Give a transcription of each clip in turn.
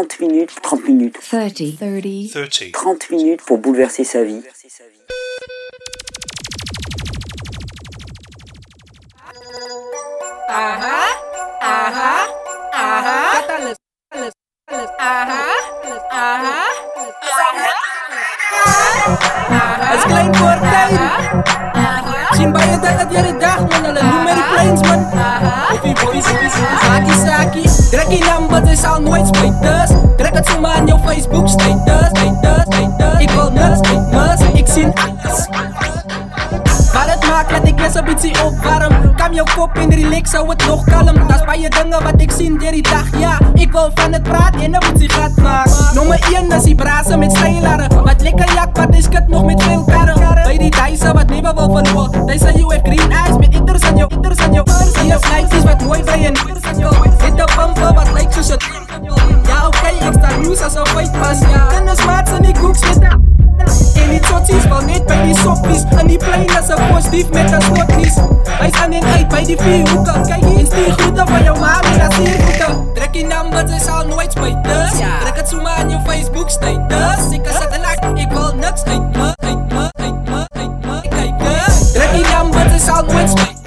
30 minutes, 30 minutes, 30, 30, 30. 30 minutes pour bouleverser sa vie. Klein. Zien bij je dat het jaren dag man, alle numeri planes man. Koffie boys, saki number, het is al nooit spijters. Trek het zomaar aan jouw Facebook status, status, status. Ik wil nuts, must, ik zie alles. Waar het maakt dat ik best een beetje opwarm. Kam jouw kop in relax, zou het nog kalm. Dat is bij je dingen wat ik zie die dag Ja, ik wil van het praten en een beetje gaat maken. Nummer 1 is die brazen met stijlaren. Wat lekker jak, wat is het nog met veel karren? Bij die wat never wil verloren Deze you green eyes aan jou, ieders aan jou Hier is is wat mooi bij een ieders aan jou Hit de pampen wat lijkt zoals het Ja oké, ik sta nieuws als een fight pas En de smaats en die koeks met de en die totsies val net bij die soppies En die plein is een positief met een slotties Wij staan in uit bij die vier hoeken Kijk eens die groeten van jouw ma met dat siervoeten Trek je nummers is al nooit Trek het aan je Facebook status. Ik kan zetten like, ik wil niks uit me Uit me, uit me, uit me Trek je nummers is al nooit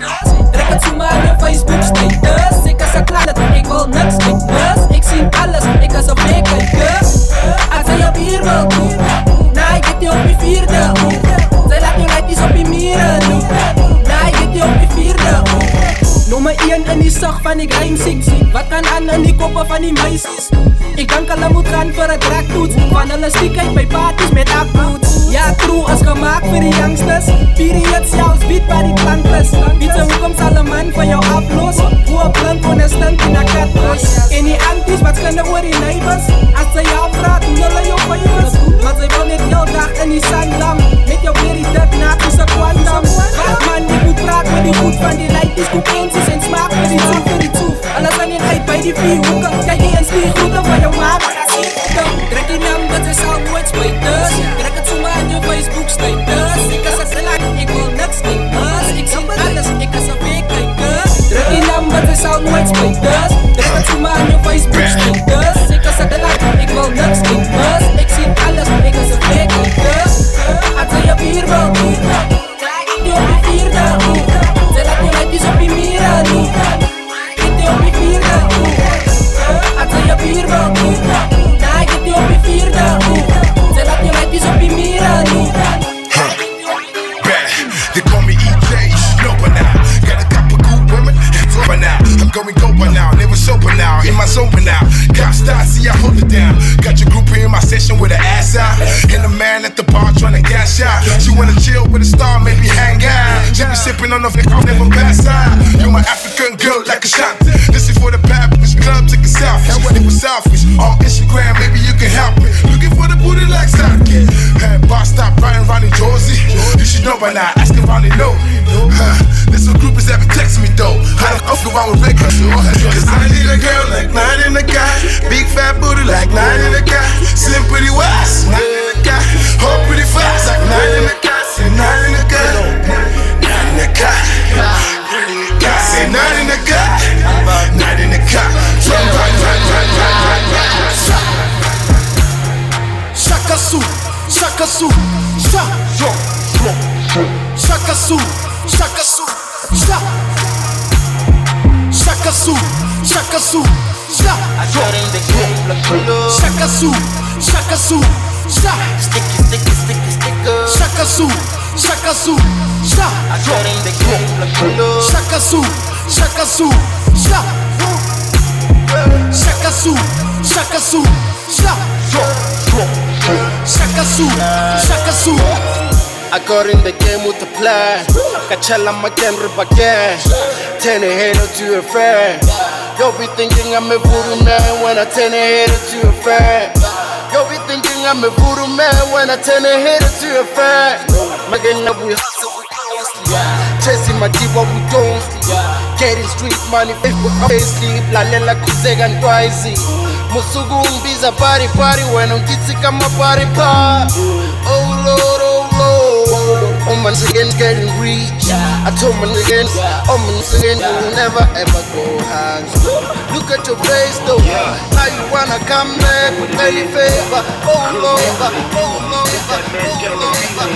gaan ek rym sing Wat gaan aan in die koppe van die meisies Ek dank hulle moet gaan vir 'n trektoets Van hulle stiekheid by parties met akkoets Ja true is gemaakt vir die youngsters. Period selfs beat by die klankers Bietse hoekom sal 'n man van jou aflos Hoe 'n blink kon 'n stink in 'n kat was. En die aunties wat skinde er oor die neighbors? As sy jou praat doen hulle jou favors Maar sy wil net heel dag in die sand lam. Met jou weer die dik na tussen kwantum die goed van die lijtjes Koekentjes en smaak voor die troef, voor die troef Alles aan die uit bij die vier hoeken Kijk die eens die groeten van jou maat Trek die naam, dat is al nooit spijters Trek zomaar aan Facebook status. Ik kan ze like, ik wil niks, ik must Ik zie alles, ik kan ze weer kijken Trek die naam, dat is al nooit spijters Trek aan Facebook status out. She be sipping on the flick, I'll never pass out. You're my African girl like a shot. This is for the Baptist club, take a selfie. It was selfish. On Instagram, maybe you can help me. Looking for the booty like Saki. Hey, bar stop, Brian, Ronnie, Josie. You should know by now, Su, Sha, yo, yo. Chaka Su, Chaka Su, Sha. Chaka Su, Chaka Su, Sha. Chaka Su, Chaka Su, Sha. Sticky, sticky, sticky, sticker. Chaka Su, Chaka Su, Sha. Chaka Su, Chaka Su, Sha. Chaka Su, Chaka Su, Sha, yo, yo. Chaka Su, Chaka Su. I got in the game with the plan. Kachala magenri bagen. Turn a hater to a friend. Yo be thinking I'm a voodoo man when I turn a hater to a friend. Yo be thinking I'm a voodoo man when I turn a hater to a friend. Magen we hustle, we constantly. Chasing my diva, we don't Getting street money, Facebook, sleep. Lalela kuzeka ntwazi. Musuku ungibiza party party wena ungithi kama party party. Oh Lord, oh Lord. Oh man, again getting rich. I told my again, oh man, again, will never ever go hands. Look at your face though. Now you wanna come back with any favor. Roll over, roll over, roll over,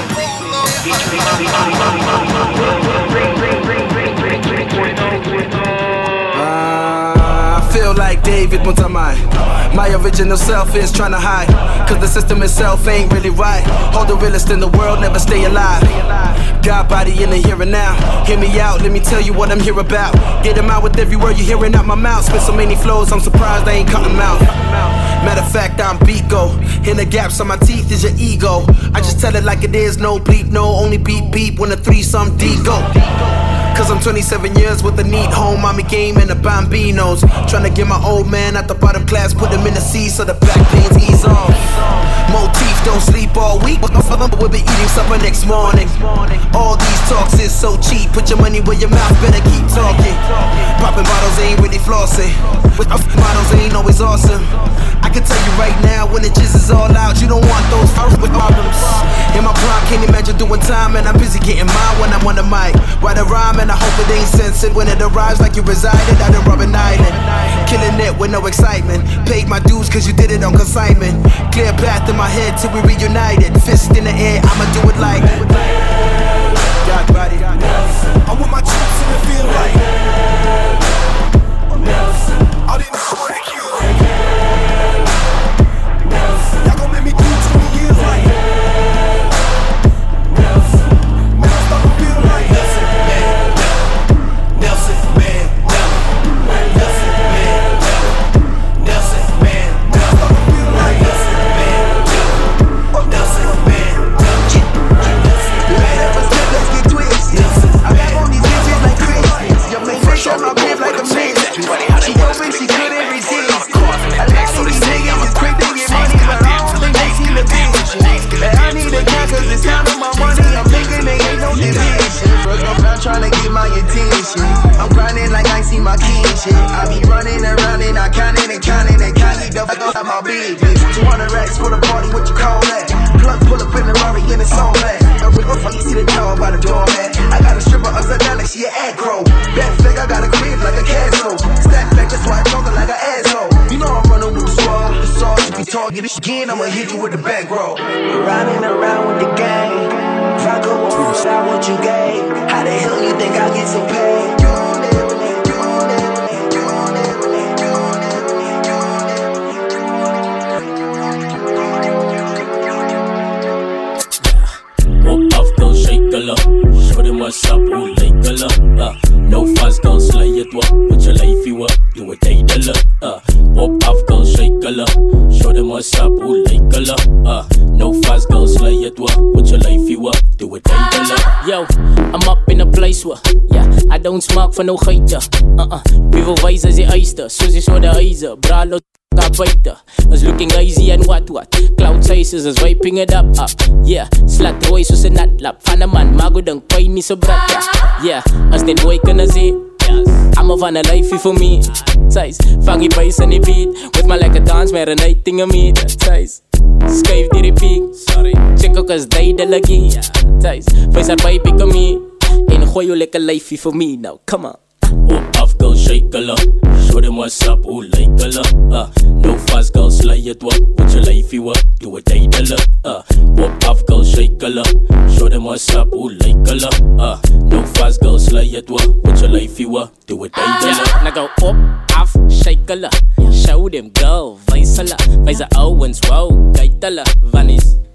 feel like David Mutamai. My original self is trying to hide. Cause the system itself ain't really right. Hold the realest in the world, never stay alive. God body in the here and now. Hear me out, let me tell you what I'm here about. Get them out with every word you're hearing out my mouth. Spit so many flows, I'm surprised I ain't cutting out. Matter of fact, I'm Beago. In the gaps on my teeth is your ego. I just tell it like it is, no bleep, no, only beep beep when the threesome D go. Cause I'm 27 years with a neat home, mommy game and the bambinos. Trying to get my old man out the bottom class, put him in the sea so the back pains ease off. Motif, don't sleep all week. But we'll be eating supper next morning. All these talks is so cheap. Put your money where your mouth better keep talking. Popping bottles ain't really flossing. With models ain't always awesome. Can tell you right now, when the jizz is all out, you don't want those first with problems. In my prime, can't imagine doing time, and I'm busy getting mine when I'm on the mic. Write a rhyme, and I hope it ain't censored when it arrives like you resided out in Robben Island. Killing it with no excitement. Paid my dues cause you did it on consignment. Clear path in my head till we reunited. Fist in the air, I'ma do it like. God body. I want my troops the field like target it again, I'ma hit you with the back roll. Riding around with the gang. If I go on without what you gave, how the hell you think I get so paid? You never leave, you never you never you never leave. Whoop off, go shake a lot. Show them what's up, who like a lot. Uh, no fast, go slay it, what? Put your life you up, do it, take the look. Uh, whoop off, go shake a lot. Show them what's up, who like a lot. Uh, no fast, go slay it, what? Put your life you up, do it, take the look. Yo, I'm up in a place where, yeah, I don't smoke for no geitje. Uh-uh, wie wil wijs as die eiste, soos die so die huise, bralo buiten. Was looking easy and what what. Cloud chasers is wiping it up up. Yeah, slat rooi soos 'n natlap. Van 'n man, maar goed dink pyn nie so brak ja. Yeah, as net boy kan sê. I'm a van 'n lyfie vir me. Size, vang die bass in die beat. With my lekker dance, maar 'n night thing on me. Size. Skuif die repeat. Sorry. Check ook jy die laggie. Size, face haar baby kom me. En gooi jou lekker lyfie vir me now. Come on. Off, go shake a lot. Show them what's up, who like a lot. Uh, no fast, go slay it, what? Put your life you up, do it, take the look. Uh, whoop off, go shake a lot. Show them what's up, who like a lot. Uh, no fast, go slay it, what? Put your life you up, do it, take the look. Now go up, off, shake a lot. Show them go, vice a lot. Vice a Owens, wow, kijk a lot.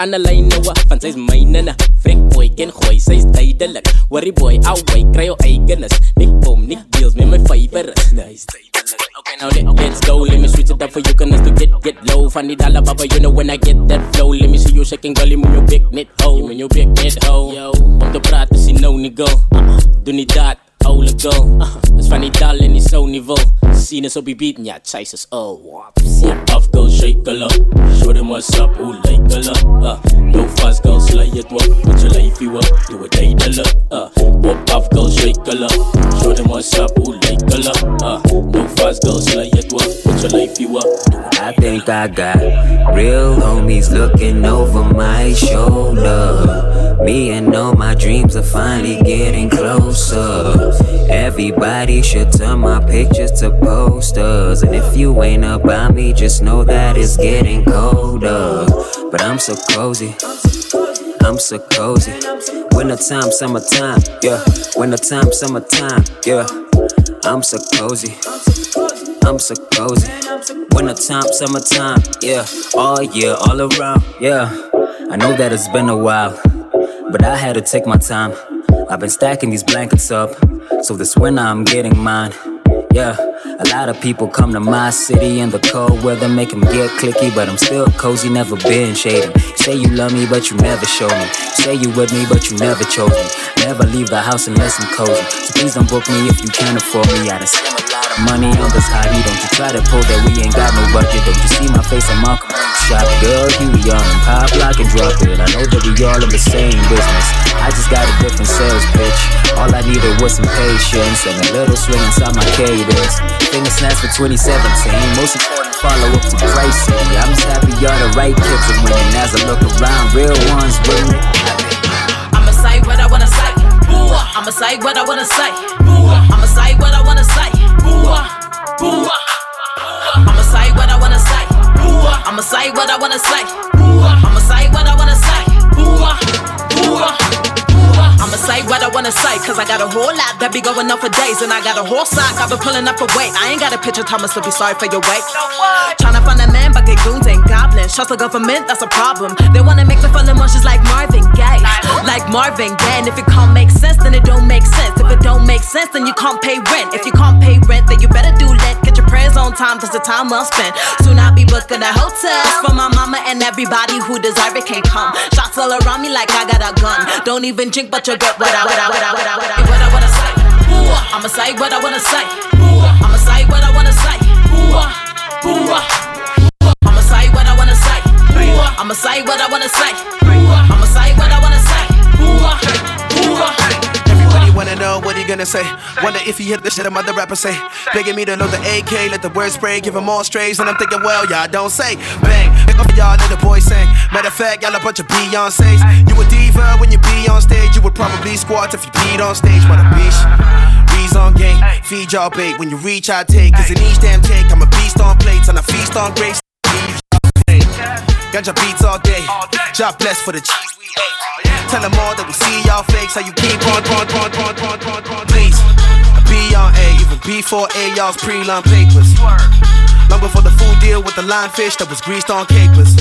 Vanis. Klomp aan de lijn nou, van sy's myne na. Freak boy ken gooi, sy's duidelik. Worry boy, boy, kry jou eigenes. Nik bom, nik deals met my favorites. Nice. Okay, now let, let's go. Let me switch it up for you, can to get get low. Die dollar, papa, you know when I get that flow. Let me see you shaking, girl, moet jou big net ho. Je moet jou big net ho. Yo, om te praten, zie no nigga. Uh, doe niet dat. Oude go, uh, is van die dal en zo niveau. Zien is op die beat, ja, chase is oh. Whoop off, go shake a. Show them what's up, who like a lot. Uh, no fast, go slay it, what? Put your life you up, do it, take the look. Uh, whoop off, go shake a. Show them what's up, who like a lot. Uh, no fast, go slay it, what? Put your life you up, do it. I think I got real homies looking over my shoulder. Me and all my dreams are finally getting closer. Everybody should turn my pictures to posters. And if you ain't up by me, just know that it's getting colder. But I'm so cozy. I'm so cozy. Wintertime, summertime, yeah. Wintertime, summertime, yeah. I'm so cozy. I'm so cozy. Wintertime, summertime, yeah. All year, all around, yeah. I know that it's been a while, but I had to take my time. I've been stacking these blankets up, so this winter I'm getting mine. Yeah, a lot of people come to my city in the cold weather, make them get clicky, but I'm still cozy, never been shady. Say you love me, but you never show me. Say you with me, but you never chose me. Never leave the house unless I'm cozy. So please don't book me if you can't afford me. I done spent a lot of money on this hobby. Don't you try to pull that we ain't got no budget. Don't you see my face? I'm Malcolm shop. Girl, you young, pop, lock, and drop it. I know that we all in the same business. I just got a different sales pitch. All I needed was some patience and a little swing inside my cadence. Finger snaps for 2017. Most important, follow up to City. I'm just happy y'all the right kids are winning. As I look around, real ones with me. I'ma say what I wanna say. I'ma say what I wanna say. I'ma say what I wanna say. I'ma say what I wanna say. I'ma say what I wanna say. Wanna say, cause I got a whole lot that be going on for days. And I got a whole sock, I've been pulling up for weight. I ain't got a picture, Thomas, to be sorry for your weight. Tryna find a man, but get goons and goblins. Trust the government, that's a problem. They wanna make me feel emotions like Marvin Gaye. Like Marvin Gaye, and if it can't make sense, then it don't make sense. If it don't make sense, then you can't pay rent. If you can't pay rent, then you better do let. Get your prayers on time, cause the time well spent. Soon I'll be booking a hotel for my mama and everybody who deserve it can't come. Shots all around me like I got a gun. Don't even drink, but you get what I, what I, what I, what I, what I, what I wanna say. Ooh, I'ma say what I wanna say. I'ma say what I wanna say. I'ma say what I wanna say. I'ma say what I wanna say. I'ma say what I know what he gonna say. Wonder if he hit the shit a mother rapper say. Begging me to load the AK, let the word spray, give him more strays. And I'm thinking, well, y'all don't say. Bang, pick up y'all the boy saying. Matter of fact, y'all a bunch of Beyonce's. You a diva when you be on stage. You would probably squat if you peed on stage. A bitch. Reason on game, feed y'all bait. When you reach, I take. Cause in each damn take, I'm a beast on plates and I feast on grace. Ganja beats all day. Job blessed for the cheese we ate. Tell them all that we see y'all fakes. How you keep on, on, on, on, on, on, on. Please, B on A, even before A, y'all's pre-line papers. Long before the food deal with the line fish that was greased on capers.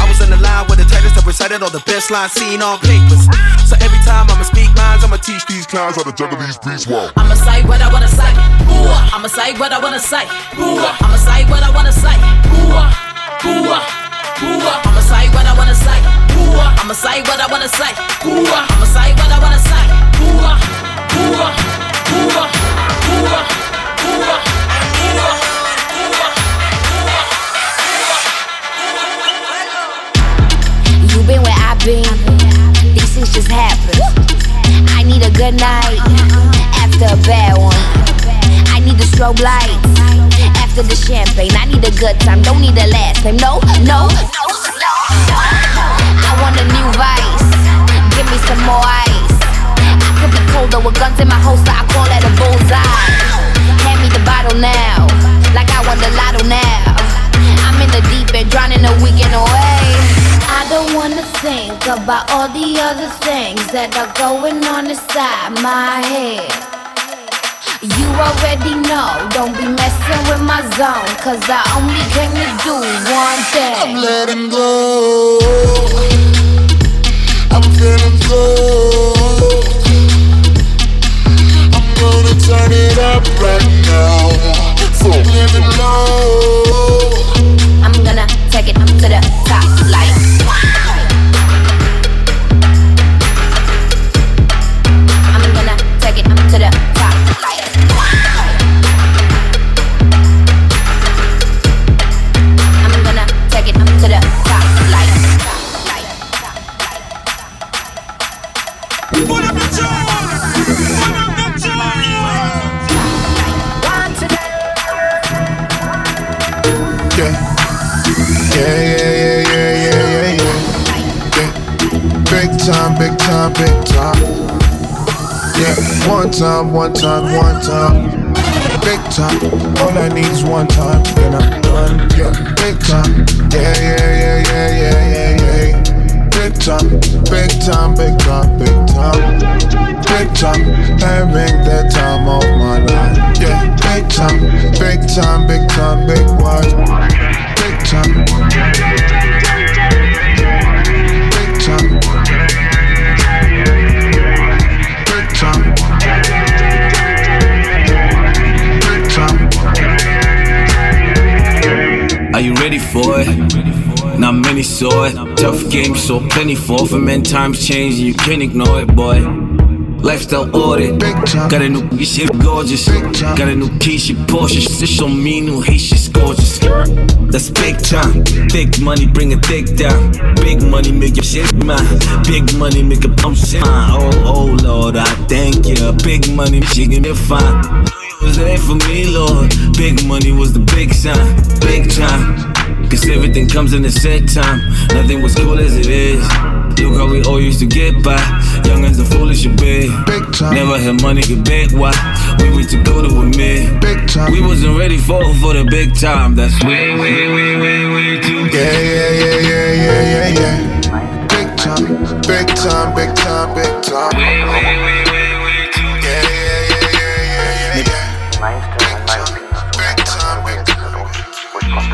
I was in the line with the tightest that recited all the best lines seen on papers. So every time I'ma speak lines, I'ma teach these clowns how to juggle these beats well. I'ma say what I wanna say. Ooh, I'ma say what I wanna say. Ooh, I'ma say what I wanna say. Ooh, ooh, ooh. I'ma say what I wanna say. I'ma say what I wanna say. I'ma say what I wanna say. You been where I've been. These things just happen. I need a good night after a bad one. I need the strobe lights after the champagne. I need a good time, don't need a last name. No, no, no, no. I want a new vice. Give me some more ice. I could be colder with guns in my holster. I call that a bullseye. Hand me the bottle now, like I won the lotto now. I'm in the deep end, drowning a weekend away. I don't wanna think about all the other things that are going on inside my head. You already know, don't be messing with my zone, cause I only came to do one thing. I'm letting go. I'm feeling good. I'm gonna turn it up right now. So living low. Big time. Yeah, one time, one time, one time. big time. All I need is one time, then I'm done. Yeah, big time. Yeah, yeah, yeah, yeah, yeah, yeah, yeah. Big time, big time, big time, big time. Big time, having that time of my life. Yeah, big time, big time, big time, big one. Big time. Are you ready for it? Not many saw it. Tough game, so plentiful. For men, times change, and you can't ignore it, boy. Lifestyle audit. Got a new shit gorgeous. Got a new key, she Porsche. Shit on me, new hate, she's gorgeous. That's big time. Big money, bring it thick down. Big money, make your shit mine. Big money, make a pump shit mine. Oh, oh, Lord, I thank you. Big money, she give me fine. Was there for me, Lord. Big money was the big sign. Big time. Cause everything comes in a set time. Nothing was cool as it is. Look how we all used to get by. Youngins are foolish a bit. Big time. Never had money to bet why. We went to go to admit. Big time. We wasn't ready for for the big time. That's way, way, way, way, way too. Yeah, yeah, yeah, yeah, yeah, yeah, yeah. Big time, big time, big time, big time. Way, way, way, way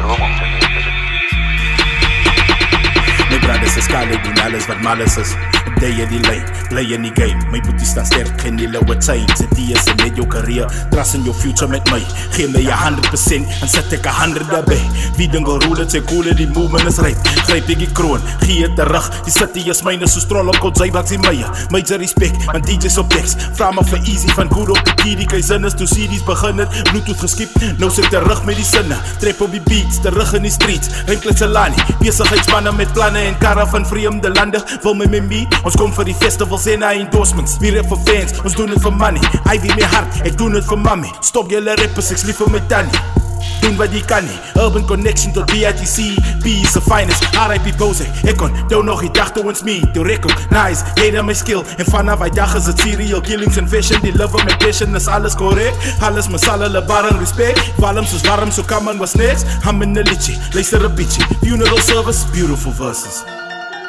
My brothers is kale doen alles wat malice is Op die die lijn, play in die game. My boeties staan sterk, geen hele wat zijn Zet die is in met jou career Trust in your future met my Geef my je 100% en zet ek 100 daarbij Wie dink al roel het sy koele, die movement is right. Grijp ek die kroon, gee het terug Die city is myne, so strol op kot baks die mye Major respect, van DJ's op decks. Vraag maar vir easy, van goed op die key Die kei is toe series begin het. Bluetooth geskiep, nou sit terug met die sinne. Trap op die beats, terug in die streets. Rimklits Alani, besigheidsmanne met planne En karre van vreemde lande Wil my met me, ons kom vir die festivals en na endorsements. Wie rap vir fans, ons doen het vir money. Ivy my hart, ek doen het vir mommy Stop julle rappers, ek slief vir my tannie. Doen wat jy kan nie Urban Connection tot BITC B is the finest. R.I.P. Pose Ek kon jou nog die dag toe ons meet Toe recognize, jy dan my skill. En vanaf die dag is het serial killings and fashion. Deliver my passion, is alles correct. Alles masala, lebaran, respect. Walm soos warm, so come on, what's next? I'm in the litchie, luister een bietjie Funeral service, beautiful verses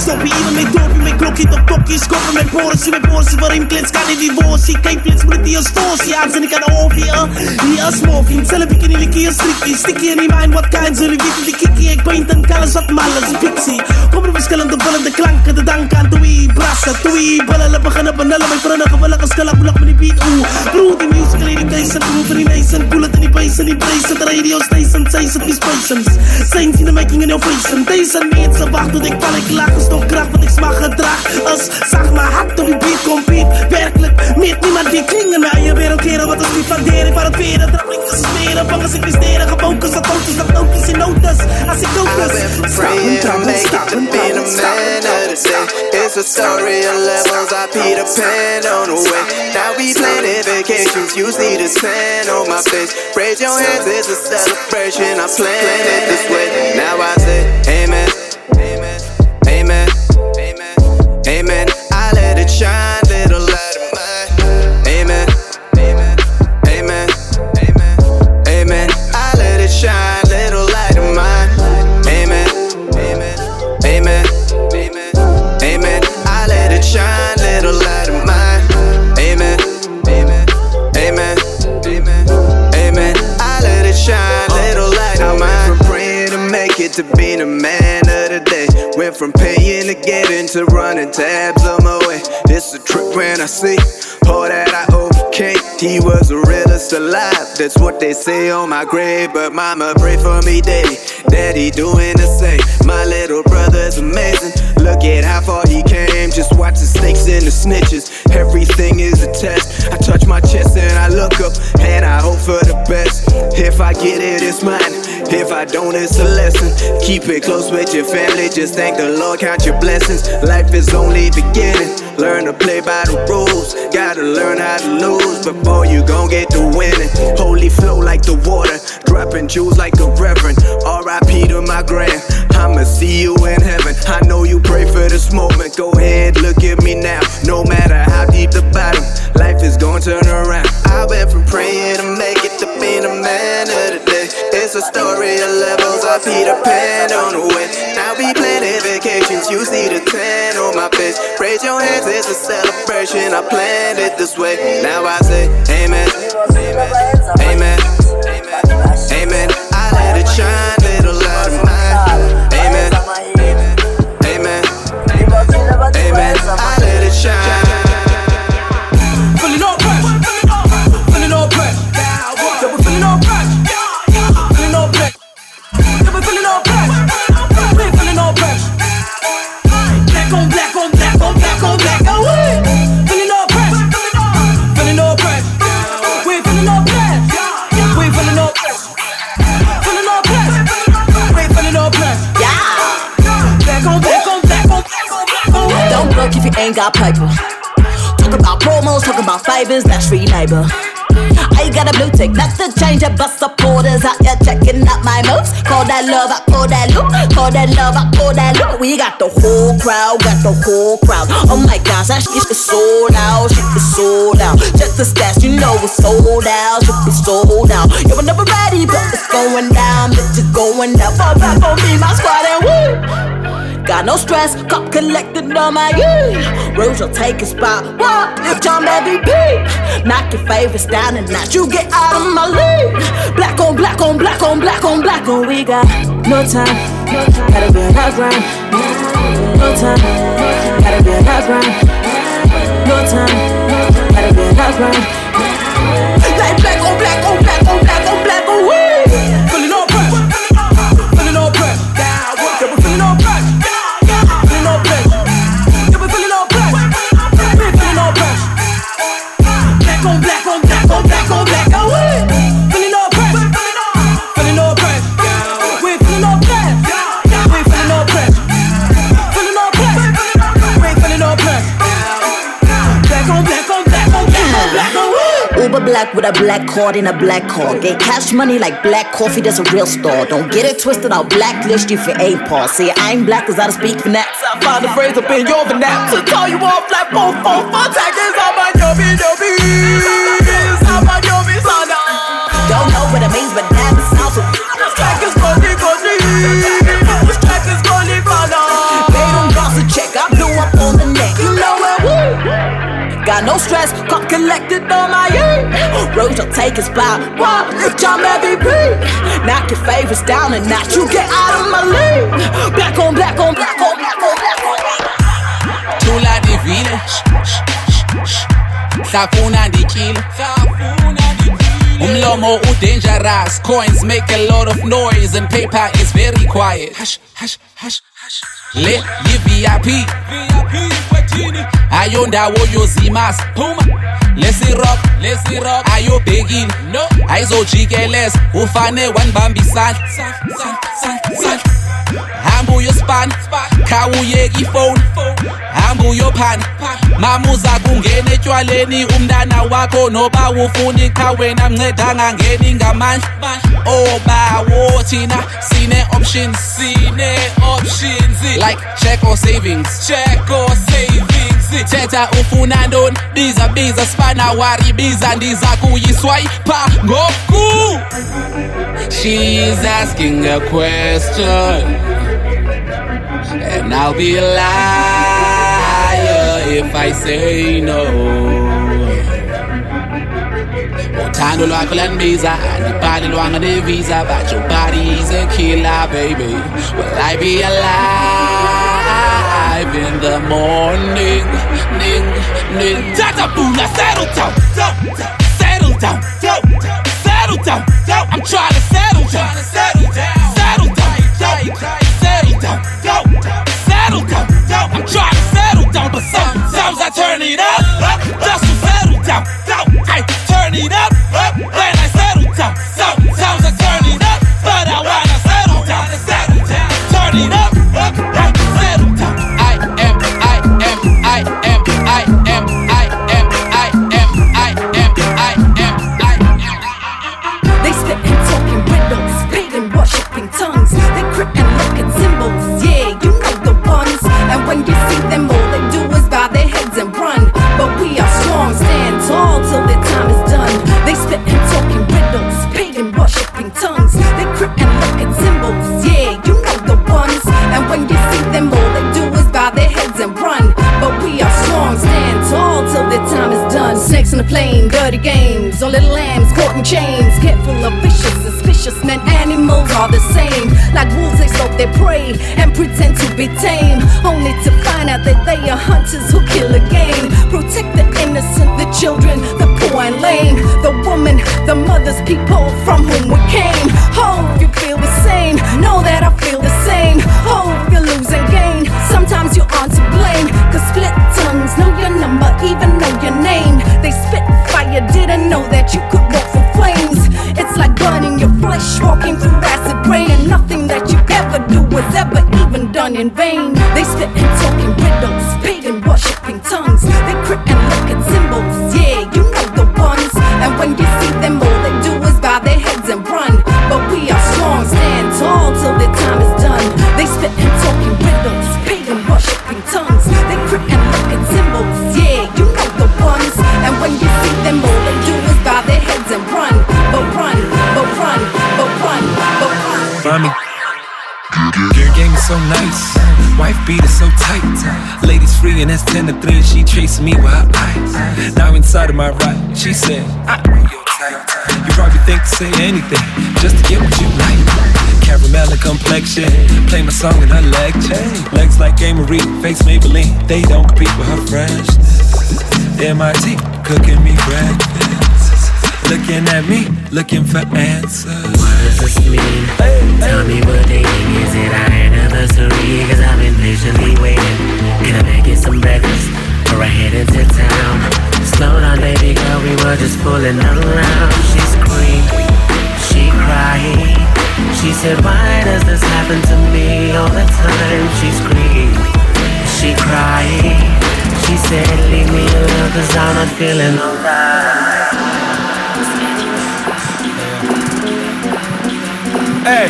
stopie Iemand met dopie, met klokkie tot tokkie Skoppen met portie, met portie Voor implants kan die divortie Geen plits moet die ons torsie Aanzien ik aan de offie, uh Die als morfie Zelf ik in die likkie als strikkie Stikkie in die mind, wat kan zullen weten Die kikkie, ik paint aan alles wat mal is Pixie Kom er verschillende vullende klanken Te danken aan Toei, brassen, toei, bullen, beginnen benullen Mijn vrienden gewillige skullen, blok met die beat, oeh Broer, die music lady, deze groove in die nation Bullet in die bass in die brace, de radio station Zij zit die spations, saints in the making in your face En deze mensen wachten tot ik val, ik lach is toch kracht Wat ik smaak gedrag, als zag mijn hart op die beat compete. Werkelijk, meet niemand die klingen naar je wereld keren Wat is die waardering van het veren, trap ik als smeren Bang als ik presteren, gefocust, dat foto's, dat nootjes in notas Als ik focus, stappen, trappen, stappen, trappen, stappen, trappen, stappen It's a of levels, I Peter Pan on the way. Now we planning vacations, you see the sand on my face. Raise your hands, it's a celebration, I planned it this way. Now I say, Amen, Amen, Amen, Amen. I let it shine, to being a man of the day. Went from paying to getting to running tabs on my way. It's a trip when I see all that I overcame. He was the realest alive. That's what they say on my grave. But mama pray for me daily. Daddy doing the same. My little brother's amazing. Look at how far he came. Just watch the stakes and the snitches. Everything is a test. I touch my chest and I look up and I hope for the best. If I get it, it's mine. If I don't, it's a lesson. Keep it close with your family. Just thank the Lord, count your blessings. Life is only beginning. Learn to play by the rules. Gotta learn how to lose before you gon' get to winning. Holy flow like the water, dropping jewels like a reverend. R.I.P. to my grand. I'ma see you in heaven. I know you pray for this moment. Go ahead, look at me now. No matter how deep the bottom, life is gonna turn around. I went from praying to make it to being a man of the day. It's a story of levels. I Peter Pan on the way. Now we planning vacations. You see the tan on my face. Raise your hands, it's a celebration. I planned it this way. Now I say, Amen. Amen. Amen. I let it shine, little change it, but supporters out here checking out my moves. Call that love, I call that loot. Call that love, I call that loot. We got the whole crowd, got the whole crowd. Oh my gosh, that shit is sold out, shit is sold out. Check the stats, you know it's sold out, shit is sold out. Yeah, we're never ready, but it's going down, bitch, it's going down. Fall back on me, my squad, and woo. Got no stress, cop collected on my yeah. Rose will take a spot. What? If I'm MVP, knock your favorites down and you get out of my league. Black on black on black on black on black on. We got no time, gotta be on that grind. No time, gotta be on grind. No time, gotta be on that grind. Black with a black card in a black car. Get cash money like black coffee, that's a real store. Don't get it twisted, I'll blacklist you if you ain't. See, I ain't black cause I don't speak finesse. I find the phrase up in your vernac. To call you four, four, four taggers. On my yobi, Got no stress, cop collected on my ear. Rose will take his spot. What? If I'm MVP, knock your favorites down and not you get out of my league. Black on black on black on black on black on. Thula divine Hlafuna ndityile Umlomo u-dangerous Coins make a lot of noise And paper is very quiet Hush, hush, hush, hush Le yi-VIP Ayondawo yozimas Puma. Lesirok lesirok ayobhekile no. Ayizojikeleza ufane wanibamba isandla hamba uyospana khawuyeka ifoni hamba uyophana mama uza kungena etshwaleni umntana wakho noba ufuna ikha wena mnceda angangeni ngamandla. Obawo thina sine options sine options. Like check or savings check or savings. Thetha ufuna ntoni? Biza biza sibana wari biza ndiza kuyiswayipha ngoku. She's asking a question. And I'll be a liar if I say no. Uthando lwakho landibiza andibhalelwanga nevisa but your body is a killer baby. Will i be alive in the morning? Ning ning. Tata bula settle down settle down settle down. I'm trying to sometimes same. Like wolves, they stalk their prey and pretend to be tame. Only to find out that they are hunters who kill again. Protect the innocent, the children, the poor and lame. The woman, the mothers, people from whom Mommy. Your game is so nice. Wife beat is so tight. Ladies free and it's 10 to 3 and she chasing me with her eyes. Now inside of my right, she said, I your type. You probably think to say anything just to get what you like. Caramel and complexion, play my song in her lecture. Legs like Marie, face Maybelline, they don't compete with her freshness. MIT, cooking me breakfast. Looking at me, looking for answers. This mean? Tell me what dating is it our anniversary? Cause I've been patiently waiting. Can I make you some breakfast? Or I head into town? Slow down, baby girl, we were just fooling around. She screamed, she cried. She said, Why does this happen to me all the time? She screamed, she cried. She said, Leave me alone, cause I'm not feeling alright. Hey,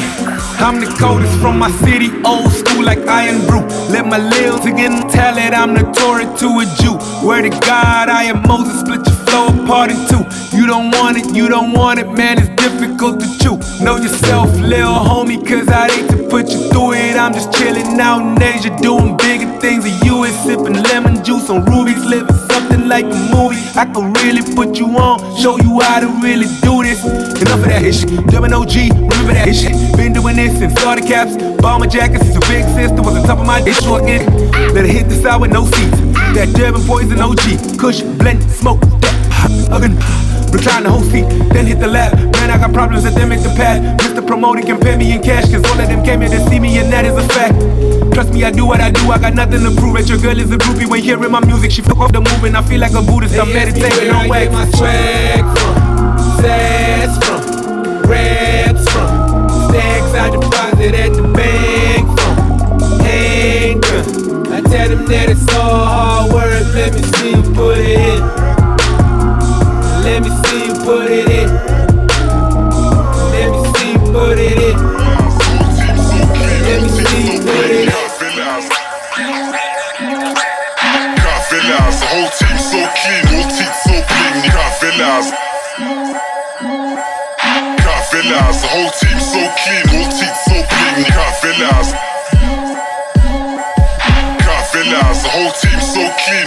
I'm the coldest from my city, old school like Iron Brew. Let my lips again tell it, I'm notorious to a Jew. Word to God, I am Moses, split your flow apart in two. You don't want it, you don't want it, man, it's difficult to chew. Know yourself, lil homie, cause I hate to put you through it. I'm just chilling out in Asia, doing bigger things than you is sipping lemon juice on rubies, living like a movie. I could really put you on, show you how to really do this. Enough of that hit shit. Dubbing OG, remember that hit shit. Been doing this since starter caps, bomber jackets since a big sister was on top of my dish again. Let it hit the side with no seats. That Durban poison OG, Kush, blend, smoke, that. Recline the whole seat, then hit the lab. Man, I got problems that they make the pad. Promoter can pay me in cash, cause all of them came here to see me, and that is a fact. Trust me, I do what I do, I got nothing to prove it. Your girl is a groupie when hearing my music. She fuck off the move, and I feel like a Buddhist. I'm meditating on wax. my swag from, sass from, raps from, stacks I deposit at the bank from, handgun. I tell them that it's all hard work, let me see you put it in. Let me see you put it in. Let me see it the whole team so clean, whole team so. Cavillas. Cavillas, the whole team so clean, whole team so. Cavillas. Cavillas, the whole team so clean,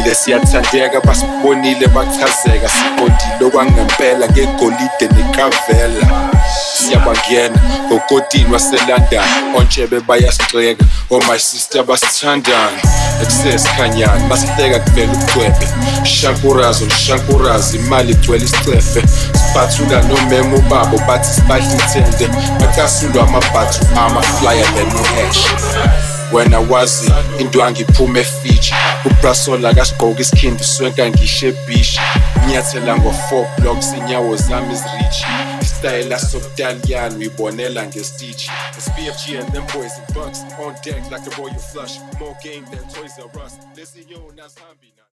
sigqokile siyathandeka basibonile bachazeka siqondile okwangempela ngegolide nekavela siyabangena ngokotini waselondon. Ontshebe bayasigxeka oh my sister basithandana ekusesikhanyana basihleka kuvela ugcwebe shankurazi olushankurazi imali igcwele isicefe. Siphathula nomema ubabo bathi sibadla ithende bacasulwa amabhathu ama-flyer uhash wena wazi indwangu iphume efiji ubrasola kasigqoka isikhindi swenka ngisho ebhishi nyathela ngo-four blocks inyawo zami zirichi isitayela sobutaliyani uyibonela ngestichi SPFG and them boys in bucks on deck like the royal flush. More game than Toys R Us. Lezi nyona zihambi